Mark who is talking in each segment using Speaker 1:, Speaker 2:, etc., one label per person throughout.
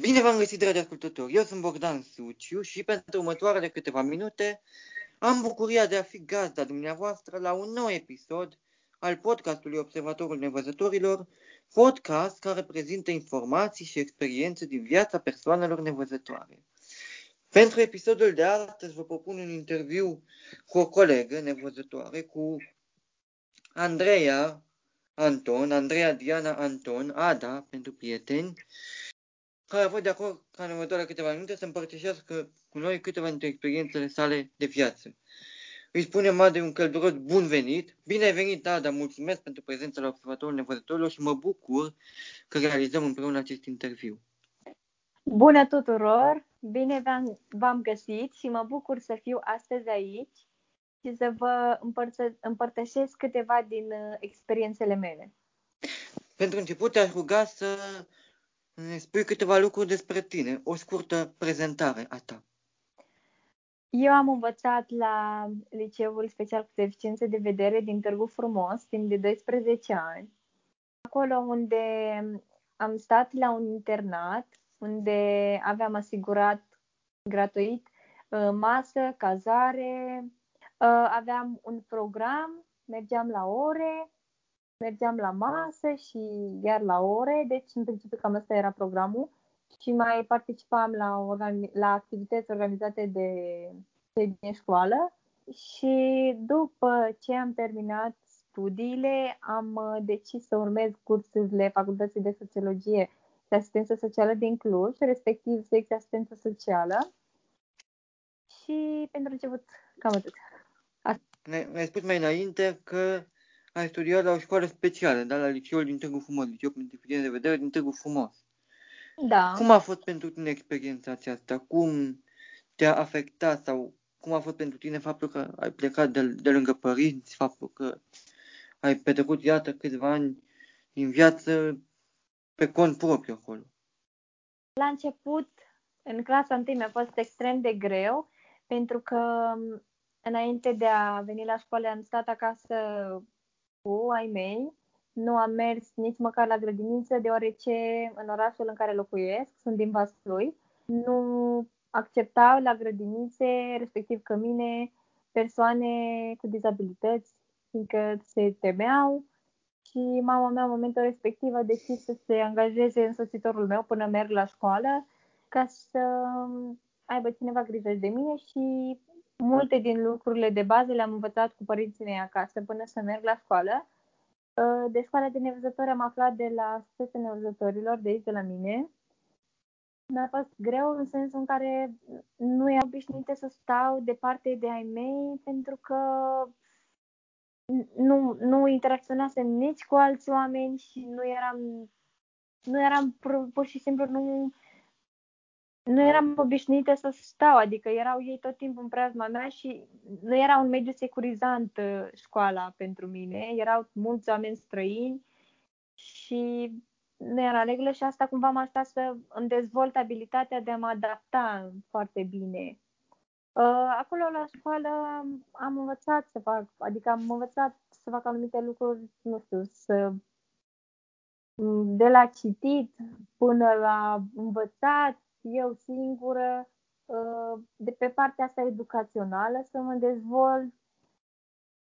Speaker 1: Bine v-am găsit, dragi ascultători! Eu sunt Bogdan Suciu și pentru următoarele câteva minute am bucuria de a fi gazda dumneavoastră la un nou episod al podcastului Observatorul Nevăzătorilor, podcast care prezintă informații și experiențe din viața persoanelor nevăzătoare. Pentru episodul de astăzi vă propun un interviu cu o colegă nevăzătoare, cu Andreea Anton, Andreea Diana Anton, Ada pentru prieteni, care a fost de acord ca în următoarele câteva minute să împărtășească cu noi câteva dintre experiențele sale de viață. Îi spunem Ada un călduros bun venit. Bine ai venit, Ada, mulțumesc pentru prezența la Observatorul Nevăzătorilor și mă bucur că realizăm împreună acest interviu.
Speaker 2: Bună tuturor! Bine v-am, v-am găsit și mă bucur să fiu astăzi aici și să vă împărță, împărtășesc câteva din uh, experiențele mele.
Speaker 1: Pentru început te-aș ruga să ne spui câteva lucruri despre tine, o scurtă prezentare a ta.
Speaker 2: Eu am învățat la Liceul Special cu Deficiențe de Vedere din Târgu Frumos timp de 12 ani. Acolo unde am stat la un internat, unde aveam asigurat gratuit uh, masă, cazare, uh, aveam un program, mergeam la ore, mergeam la masă și iar la ore, deci în principiu cam asta era programul și mai participam la, organi- la activități organizate de cei din școală și după ce am terminat studiile, am uh, decis să urmez cursurile Facultății de Sociologie și Asistență Socială din Cluj, respectiv secția Asistență Socială. Și pentru început, cam atât.
Speaker 1: Ne-ai spus mai înainte că ai studiat la o școală specială, da? la liceul din Târgu Frumos, liceul pentru deficiențe de vedere din Târgu Frumos.
Speaker 2: Da.
Speaker 1: Cum a fost pentru tine experiența aceasta? Cum te-a afectat sau cum a fost pentru tine faptul că ai plecat de, de lângă părinți, faptul că ai petrecut, iată, câțiva ani din viață pe cont propriu acolo?
Speaker 2: La început, în clasa întâi mi-a fost extrem de greu, pentru că înainte de a veni la școală am stat acasă cu ai mei. Nu am mers nici măcar la grădiniță, deoarece în orașul în care locuiesc, sunt din Vaslui, nu acceptau la grădinițe, respectiv cămine, persoane cu dizabilități, fiindcă se temeau și mama mea în momentul respectiv a decis să se angajeze însoțitorul meu până merg la școală ca să aibă cineva grijă de mine și multe din lucrurile de bază le-am învățat cu părinții mei acasă până să merg la școală. Uh, de școala de nevăzători am aflat de la Asociația Nevăzătorilor de aici de la mine. Mi-a fost greu în sensul în care nu eram obișnuită să stau departe de ai mei pentru că nu, nu interacționasem nici cu alți oameni și nu eram, nu eram pur și simplu nu nu eram obișnuită să stau, adică erau ei tot timpul în preajma mea și nu era un mediu securizant uh, școala pentru mine, erau mulți oameni străini și nu era regulă și asta cumva m-a ajutat să îmi dezvolt abilitatea de a mă adapta foarte bine. Uh, acolo la școală am învățat să fac, adică am învățat să fac anumite lucruri, nu știu, să de la citit până la învățat, eu singură, uh, de pe partea asta educațională, să mă dezvolt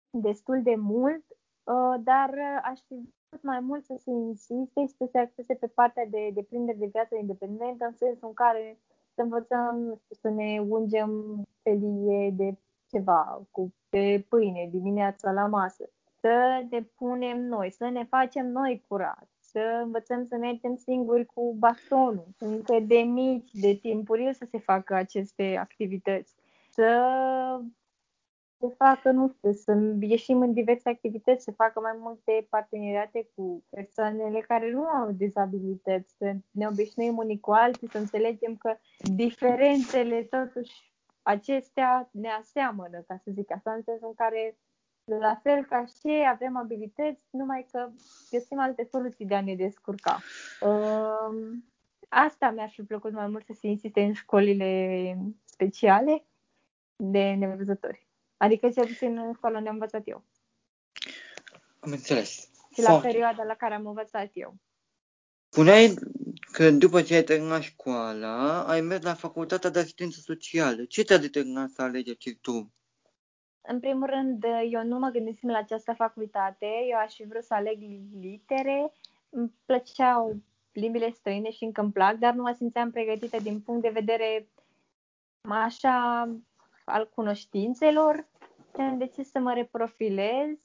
Speaker 2: destul de mult, uh, dar aș fi vrut mai mult să se insiste și să se accese pe partea de deprindere de viață independentă, în sensul în care să învățăm, nu știu, să ne ungem felie de ceva, cu pe pâine dimineața la masă, să ne punem noi, să ne facem noi curat, să învățăm să mergem singuri cu bastonul, încă de mici, de timpuriu să se facă aceste activități, să se facă, nu știu, să ieșim în diverse activități, să facă mai multe parteneriate cu persoanele care nu au dizabilități, să ne obișnuim unii cu alții, să înțelegem că diferențele totuși acestea ne aseamănă, ca să zic așa, în sensul în care la fel ca și avem abilități, numai că găsim alte soluții de a ne descurca. Um, asta mi-ar fi plăcut mai mult să se insiste în școlile speciale de nevăzători. Adică cel puțin în școală ne-am învățat eu.
Speaker 1: Am înțeles.
Speaker 2: Și la Foarte. perioada la care am învățat eu.
Speaker 1: Puneai că după ce ai terminat școala, ai mers la facultatea de asistență socială. Ce te-a determinat să alegi acest drum?
Speaker 2: În primul rând, eu nu mă gândisem la această facultate, eu aș fi vrut să aleg litere, îmi plăceau limbile străine și încă îmi plac, dar nu mă simțeam pregătită din punct de vedere așa al cunoștințelor. Și am decis să mă reprofilez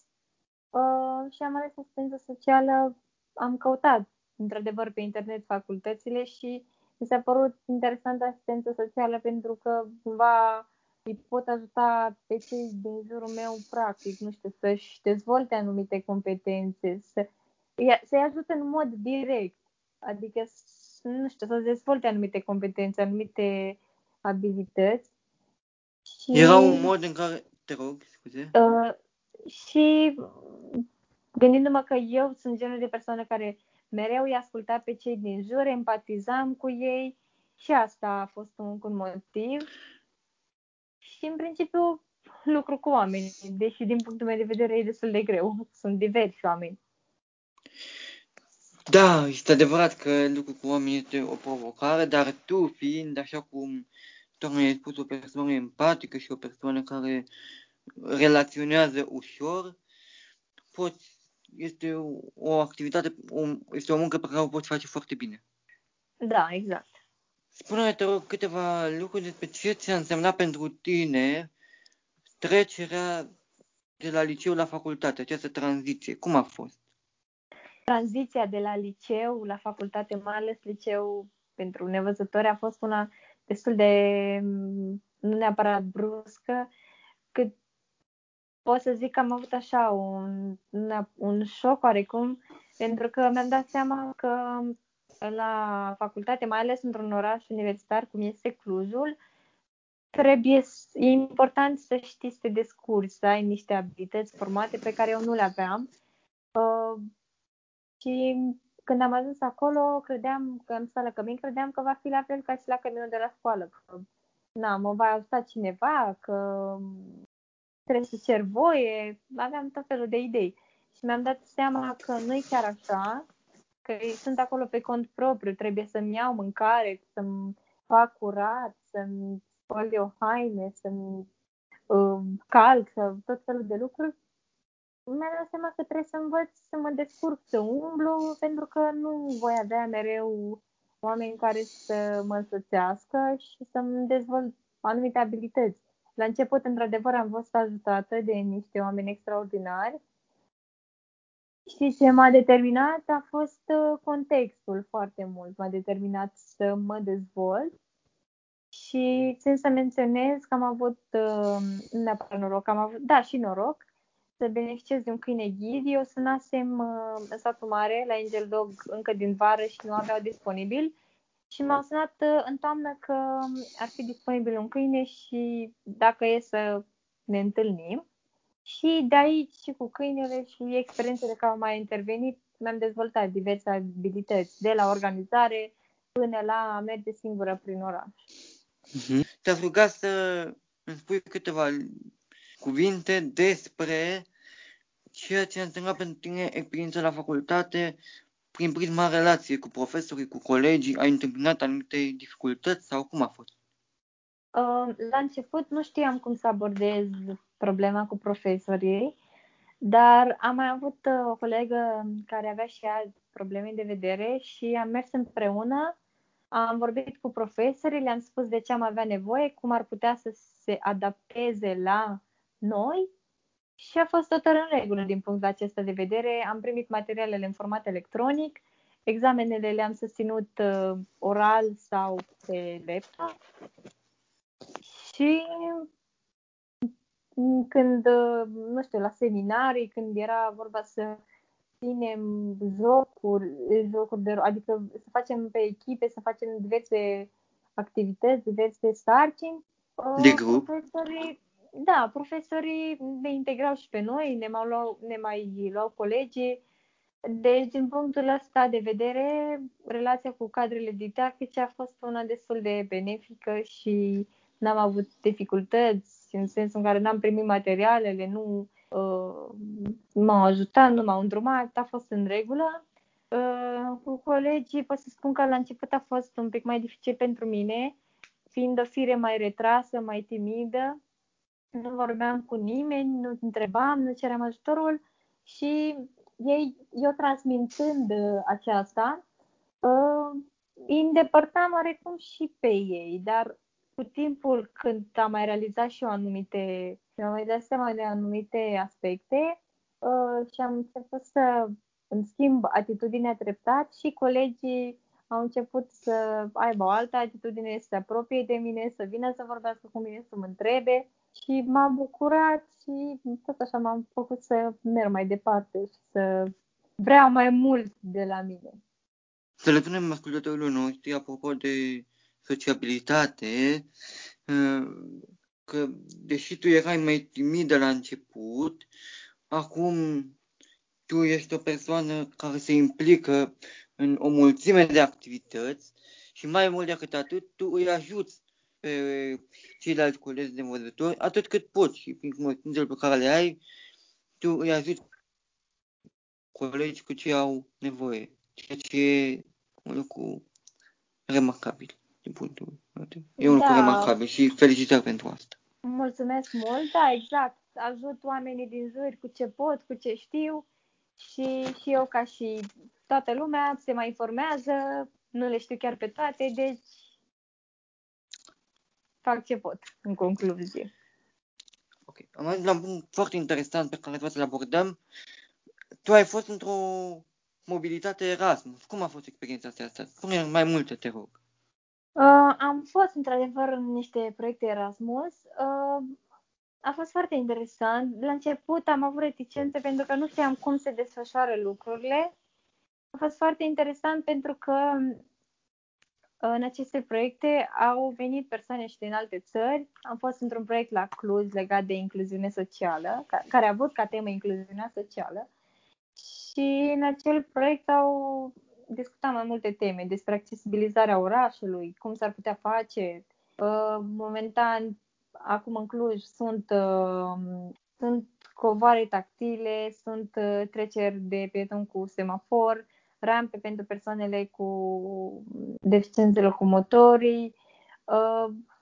Speaker 2: uh, și am ales asistență socială, am căutat într-adevăr pe internet facultățile și mi s-a părut interesantă asistență socială pentru că cumva îi pot ajuta pe cei din jurul meu practic, nu știu, să-și dezvolte anumite competențe, să, să-i ajute în mod direct, adică, nu știu, să dezvolte anumite competențe, anumite abilități.
Speaker 1: Și, Era un mod în care, te rog, scuze. Uh,
Speaker 2: și gândindu-mă că eu sunt genul de persoană care mereu îi asculta pe cei din jur, empatizam cu ei și asta a fost un, un motiv. Și în principiu lucru cu oameni, deși din punctul meu de vedere e destul de greu. Sunt diversi oameni.
Speaker 1: Da, este adevărat că lucru cu oameni este o provocare, dar tu fiind așa cum tocmai ai spus o persoană empatică și o persoană care relaționează ușor, poți este o activitate, o, este o muncă pe care o poți face foarte bine.
Speaker 2: Da, exact.
Speaker 1: Spune-ne, te rog, câteva lucruri despre ce ți-a însemnat pentru tine trecerea de la liceu la facultate, această tranziție. Cum a fost?
Speaker 2: Tranziția de la liceu la facultate, mai ales liceu pentru nevăzători, a fost una destul de nu neapărat bruscă, cât pot să zic că am avut așa un, un șoc oarecum, pentru că mi-am dat seama că la facultate, mai ales într-un oraș universitar cum este Clujul, trebuie, e important să știi să te descurci, să ai niște abilități formate pe care eu nu le aveam. Uh, și când am ajuns acolo, credeam că am stat la cămin, credeam că va fi la fel ca și la căminul de la școală. Că, na, mă va ajuta cineva, că trebuie să cer voie, aveam tot felul de idei. Și mi-am dat seama că nu e chiar așa, că sunt acolo pe cont propriu, trebuie să-mi iau mâncare, să-mi fac curat, să-mi spăl eu haine, să-mi uh, calc, să, tot felul de lucruri. Mi-am dat seama că trebuie să învăț să mă descurc, să umblu, pentru că nu voi avea mereu oameni care să mă însoțească și să-mi dezvolt anumite abilități. La început, într-adevăr, am fost ajutată de niște oameni extraordinari și ce m-a determinat a fost uh, contextul foarte mult. M-a determinat să mă dezvolt și țin să menționez că am avut, uh, nu neapărat noroc, am avut, da, și noroc, să beneficiez de un câine ghid. Eu sunasem uh, în satul mare, la Angel Dog, încă din vară și nu aveau disponibil și m-au sunat uh, în toamnă că ar fi disponibil un câine și dacă e să ne întâlnim. Și de aici și cu câinele și experiențele care au mai intervenit, mi-am dezvoltat diverse abilități, de la organizare până la a merge singură prin oraș.
Speaker 1: Uh-huh. Te-aș ruga să îmi spui câteva cuvinte despre ceea ce a însemnat pentru tine experiența la facultate, prin prisma relației cu profesorii, cu colegii, ai întâmpinat anumite dificultăți sau cum a fost?
Speaker 2: Uh, la început nu știam cum să abordez problema cu profesorii, dar am mai avut uh, o colegă care avea și ea probleme de vedere și am mers împreună, am vorbit cu profesorii, le-am spus de ce am avea nevoie, cum ar putea să se adapteze la noi și a fost total în regulă din punctul acesta de vedere. Am primit materialele în format electronic, examenele le-am susținut uh, oral sau pe laptop și când, uh, nu știu, la seminarii, când era vorba să ținem jocuri, jocuri de, adică să facem pe echipe, să facem diverse activități, diverse sarcini,
Speaker 1: de grup.
Speaker 2: Profesorii da, profesorii ne integrau și pe noi, ne mai luau, ne mai luau colegii. Deci, din punctul ăsta de vedere, relația cu cadrele didactice a fost una destul de benefică și n-am avut dificultăți, în sensul în care n-am primit materialele, nu uh, m-au ajutat, nu m-au îndrumat, a fost în regulă. Uh, cu colegii pot să spun că la început a fost un pic mai dificil pentru mine, fiind o fire mai retrasă, mai timidă. Nu vorbeam cu nimeni, nu întrebam, nu ceream ajutorul și ei, eu transmitând uh, aceasta, uh, îi îndepărtam oarecum și pe ei, dar cu timpul când am mai realizat și eu anumite, și am mai dat seama de anumite aspecte uh, și am început să îmi schimb atitudinea treptat și colegii au început să aibă o altă atitudine, să se apropie de mine, să vină să vorbească cu mine, să mă întrebe și m-a bucurat și tot așa m-am făcut să merg mai departe și să vreau mai mult de la mine.
Speaker 1: Să le spunem ascultătorilor noștri, apropo de sociabilitate, uh, că deși tu erai mai timidă la început, acum tu ești o persoană care se implică în o mulțime de activități și mai mult decât atât, tu îi ajuți pe ceilalți colegi de învățători atât cât poți și prin cunoștințele pe care le ai, tu îi ajuți colegi cu ce au nevoie, ceea ce e un lucru remarcabil din punctul meu. E un da. lucru remarcabil și felicitări pentru asta.
Speaker 2: Mulțumesc mult, da, exact. Ajut oamenii din jur cu ce pot, cu ce știu și, și eu ca și toată lumea se mai informează, nu le știu chiar pe toate, deci fac ce pot, în concluzie.
Speaker 1: Ok. Am ajuns la un punct foarte interesant pe care trebuie să-l abordăm. Tu ai fost într-o mobilitate Erasmus. Cum a fost experiența asta? Spune mai multe, te rog.
Speaker 2: Uh, am fost, într-adevăr, în niște proiecte Erasmus. Uh, a fost foarte interesant. La început am avut reticențe pentru că nu știam cum se desfășoară lucrurile. A fost foarte interesant pentru că în aceste proiecte au venit persoane și din alte țări. Am fost într-un proiect la Cluj legat de incluziune socială, care a avut ca temă incluziunea socială. Și în acel proiect au discutat mai multe teme despre accesibilizarea orașului, cum s-ar putea face. Uh, momentan, acum în Cluj, sunt, uh, sunt covoare tactile, sunt uh, treceri de pieton cu semafor, rampe pentru persoanele cu deficiențe locomotorii.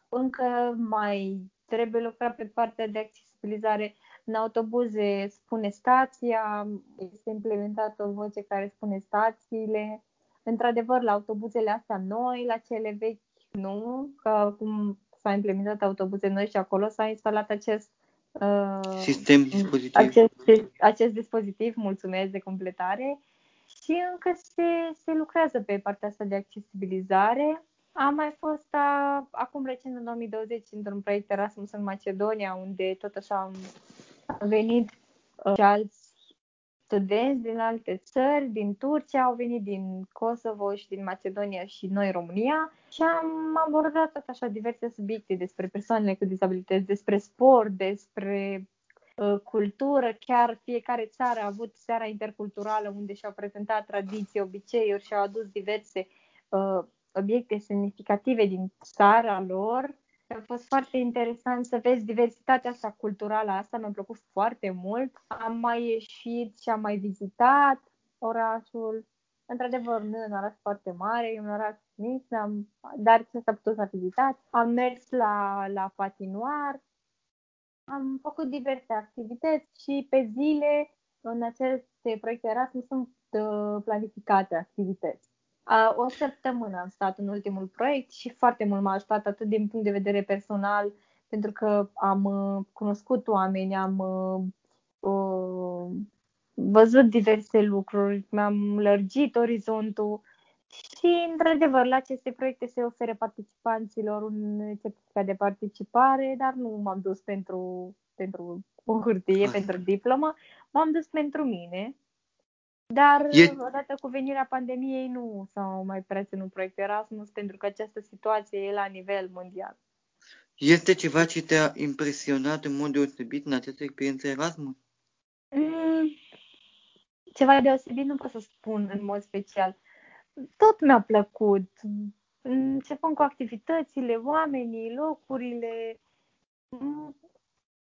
Speaker 2: Încă mai trebuie lucrat pe partea de accesibilizare. În autobuze spune stația, este implementată o voce care spune stațiile. Într-adevăr, la autobuzele astea noi, la cele vechi, nu, că acum s-a implementat autobuze noi și acolo s-a instalat acest
Speaker 1: uh, sistem dispozitiv.
Speaker 2: Acest, acest dispozitiv, mulțumesc de completare. Și încă se, se lucrează pe partea asta de accesibilizare. Am mai fost a, acum recent în 2020 într-un proiect Erasmus în Macedonia, unde tot așa am venit uh, și alți studenți din alte țări, din Turcia, au venit din Kosovo și din Macedonia și noi România. Și am abordat tot așa diverse subiecte despre persoanele cu dizabilități, despre sport, despre uh, cultură, chiar fiecare țară a avut seara interculturală unde și-au prezentat tradiții, obiceiuri și au adus diverse uh, obiecte semnificative din țara lor a fost foarte interesant să vezi diversitatea asta culturală asta, mi-a plăcut foarte mult. Am mai ieșit și am mai vizitat orașul. Într-adevăr, nu e un oraș foarte mare, e un oraș mic, am, dar ce s-a putut să vizitat. Am mers la, la patinoar, am făcut diverse activități și pe zile în aceste proiecte Erasmus sunt uh, planificate activități. O săptămână am stat în ultimul proiect și foarte mult m-a ajutat atât din punct de vedere personal, pentru că am uh, cunoscut oameni, am uh, uh, văzut diverse lucruri, mi-am lărgit orizontul și, într-adevăr, la aceste proiecte se oferă participanților un certificat de participare, dar nu m-am dus pentru, pentru o hârtie, pentru diplomă, m-am dus pentru mine dar e... odată cu venirea pandemiei nu s-au mai prea ținut proiect Erasmus pentru că această situație e la nivel mondial.
Speaker 1: Este ceva ce te-a impresionat în mod deosebit în această experiență Erasmus?
Speaker 2: Mm, ceva deosebit nu pot să spun în mod special. Tot mi-a plăcut. Începând cu activitățile, oamenii, locurile.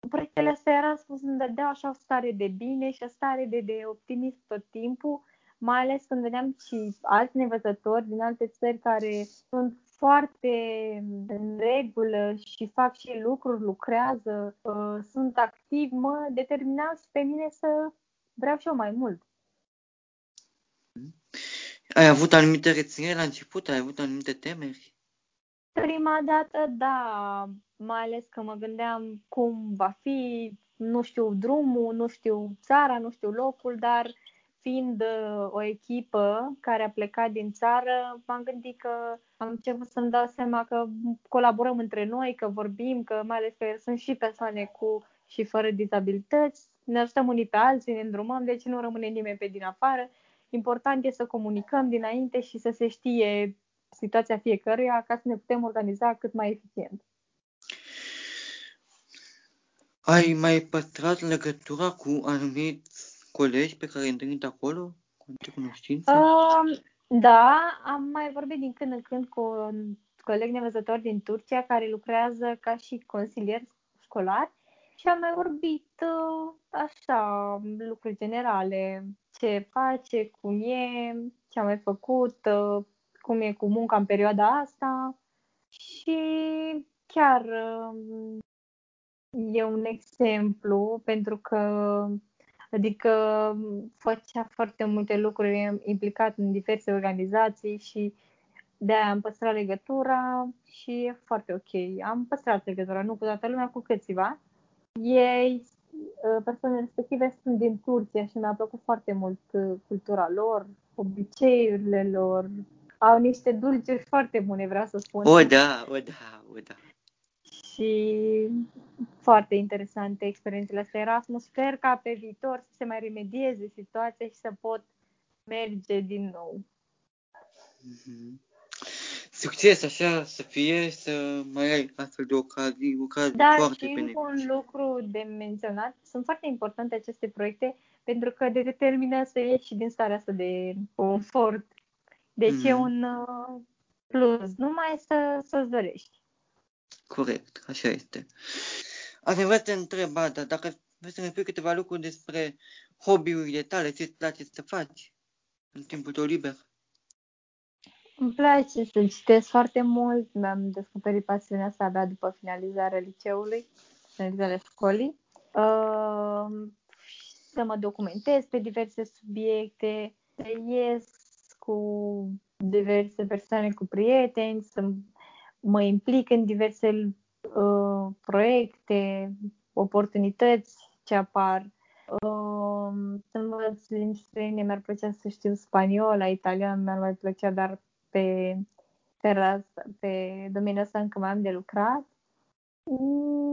Speaker 2: Mm, proiectele astea Erasmus îmi dădeau așa o stare de bine și o stare de, de optimism tot timpul. mai ales când vedeam și alți nevăzători din alte țări care sunt foarte în regulă și fac și lucruri, lucrează, uh, sunt activi, mă determinați pe mine să vreau și eu mai mult.
Speaker 1: Ai avut anumite rețineri la început? Ai avut anumite temeri?
Speaker 2: Prima dată, da, mai ales că mă gândeam cum va fi, nu știu drumul, nu știu țara, nu știu locul, dar fiind uh, o echipă care a plecat din țară, m-am gândit că am început să-mi dau seama că colaborăm între noi, că vorbim, că mai ales că sunt și persoane cu și fără dizabilități, ne ajutăm unii pe alții, ne îndrumăm, deci nu rămâne nimeni pe din afară. Important e să comunicăm dinainte și să se știe situația fiecăruia ca să ne putem organiza cât mai eficient.
Speaker 1: Ai mai păstrat legătura cu anumiți colegi pe care ai întâlnit acolo? Cu cunoștințe?
Speaker 2: Uh, da, am mai vorbit din când în când cu un coleg nevăzător din Turcia care lucrează ca și consilier școlar și am mai vorbit uh, așa, lucruri generale, ce face, cum e, ce a mai făcut, uh, cum e cu munca în perioada asta și chiar uh, e un exemplu pentru că adică făcea foarte multe lucruri implicat în diverse organizații și de aia am păstrat legătura și e foarte ok. Am păstrat legătura, nu cu toată lumea, cu câțiva. Ei, uh, persoanele respective sunt din Turcia și mi-a plăcut foarte mult uh, cultura lor, obiceiurile lor. Au niște dulciuri foarte bune, vreau să spun.
Speaker 1: O, da, o, da, o, da.
Speaker 2: Și foarte interesante experiențele astea Erasmus. Sper ca pe viitor să se mai remedieze situația și să pot merge din nou.
Speaker 1: Mm-hmm succes așa să fie, să mai ai astfel de ocazii, ocazii
Speaker 2: da,
Speaker 1: foarte
Speaker 2: și
Speaker 1: benefice.
Speaker 2: un lucru de menționat, sunt foarte importante aceste proiecte pentru că te determină să ieși și din starea asta de confort. Deci mm-hmm. e mhm. un uh, plus, numai să, să-ți dorești.
Speaker 1: Corect, așa este. Aș vrea să te întreb, dar dacă vrei să ne spui câteva lucruri despre hobby-urile tale, ce îți place să faci în timpul tău liber?
Speaker 2: Îmi place să citesc foarte mult. Mi-am descoperit pasiunea asta abia după finalizarea liceului, finalizarea școlii. Uh, să mă documentez pe diverse subiecte, să ies cu diverse persoane, cu prieteni, să mă implic în diverse uh, proiecte, oportunități ce apar. Uh, să învăț limbi străine, mi-ar plăcea să știu spaniola, italian, mi-ar mai plăcea, dar pe, pe, pe domeniul ăsta încă mai am de lucrat. Mm,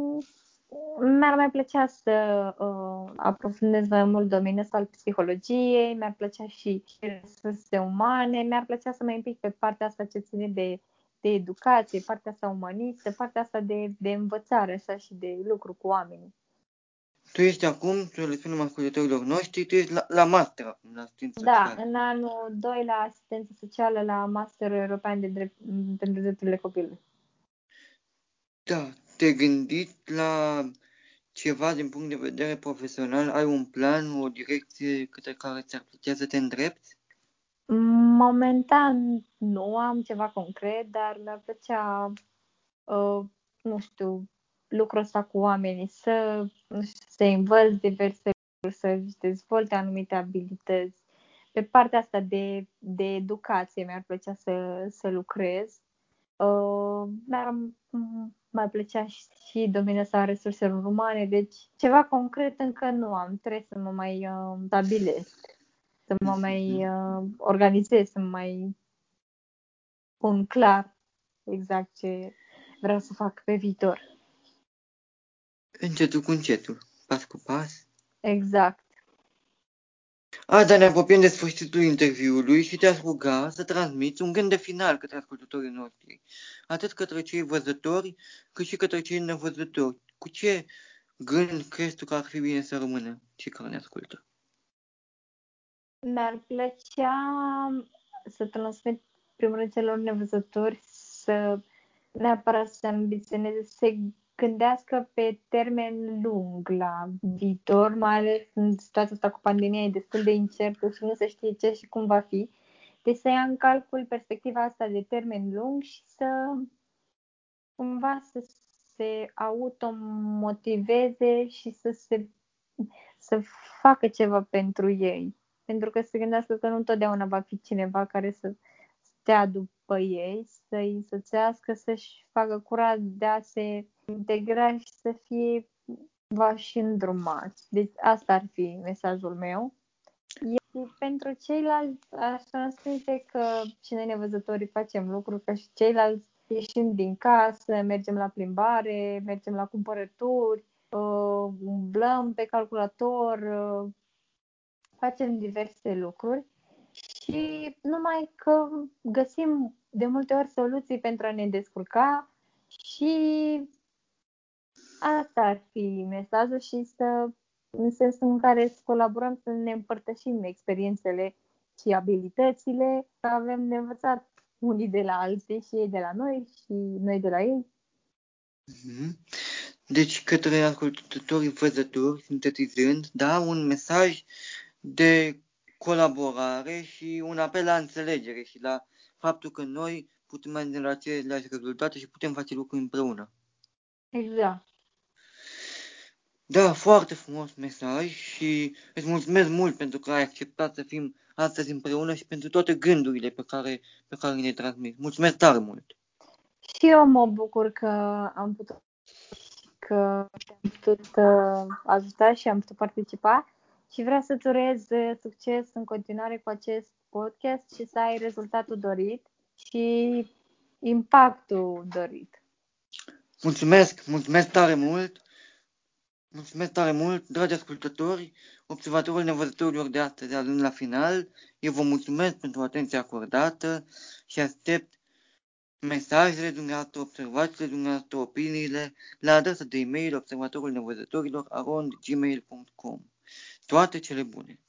Speaker 2: mi-ar mai plăcea să uh, aprofundez mai mult domeniul ăsta al psihologiei, mi-ar plăcea și resurse umane, mi-ar plăcea să mă implic pe partea asta ce ține de, de educație, partea asta umanistă, partea asta de, de învățare așa, și de lucru cu oamenii.
Speaker 1: Tu ești acum, să le spunem ascultătorilor noștri, tu ești la, la master acum, la asistență
Speaker 2: Da, socială. în anul 2 la asistență socială la Masterul European de drept, pentru drepturile copilului.
Speaker 1: Da, te gândit la ceva din punct de vedere profesional? Ai un plan, o direcție către care ți-ar plăcea să te îndrepți?
Speaker 2: Momentan nu am ceva concret, dar mi-ar plăcea, uh, nu știu, lucrul ăsta cu oamenii, să, să învăț diverse lucruri, să dezvolte anumite abilități. Pe partea asta de, de educație mi-ar plăcea să, să lucrez. Uh, mi-ar mai plăcea și domeniul ăsta a resurselor umane, deci ceva concret încă nu am. Trebuie să mă mai uh, stabilesc, să mă mai uh, organizez, să mai pun clar exact ce vreau să fac pe viitor.
Speaker 1: Încetul cu încetul, pas cu pas.
Speaker 2: Exact.
Speaker 1: A, dar ne apropiem de sfârșitul interviului și te-aș ruga să transmiți un gând de final către ascultătorii noștri, atât către cei văzători, cât și către cei nevăzători. Cu ce gând crezi tu că ar fi bine să rămână cei care ne ascultă?
Speaker 2: Mi-ar plăcea să transmit primul rând celor nevăzători să neapărat să ambiționeze să gândească pe termen lung la viitor, mai ales în situația asta cu pandemia e destul de incertă și nu se știe ce și cum va fi. Deci să ia în calcul perspectiva asta de termen lung și să cumva să se automotiveze și să se să facă ceva pentru ei. Pentru că se gândească că nu întotdeauna va fi cineva care să stea după ei, să-i soțească, să-și facă curat de a se integra și să fie și îndrumați. Deci asta ar fi mesajul meu. Și pentru ceilalți aș transmite că și noi nevăzătorii facem lucruri, că și ceilalți ieșim din casă, mergem la plimbare, mergem la cumpărături, uh, umblăm pe calculator, uh, facem diverse lucruri și numai că găsim de multe ori soluții pentru a ne descurca și asta ar fi mesajul și să în sensul în care să colaborăm, să ne împărtășim experiențele și abilitățile, să avem de învățat unii de la alții și ei de la noi și noi de la ei.
Speaker 1: Mhm. Deci, către ascultătorii văzători, sintetizând, da, un mesaj de colaborare și un apel la înțelegere și la faptul că noi putem ajunge la aceleași rezultate și putem face lucruri împreună.
Speaker 2: Exact.
Speaker 1: Da, foarte frumos mesaj și îți mulțumesc mult pentru că ai acceptat să fim astăzi împreună și pentru toate gândurile pe care, pe care ne transmit. Mulțumesc tare mult!
Speaker 2: Și eu mă bucur că am putut că am putut uh, ajuta și am putut participa și vreau să-ți urez uh, succes în continuare cu acest podcast și să ai rezultatul dorit și impactul dorit.
Speaker 1: Mulțumesc, mulțumesc tare mult! Mulțumesc tare mult, dragi ascultători, observatorul nevăzătorilor de astăzi ajung la final. Eu vă mulțumesc pentru atenția acordată și aștept mesajele dumneavoastră, observațiile dumneavoastră, opiniile la adresa de e-mail observatorul nevăzătorilor arond gmail.com. Toate cele bune!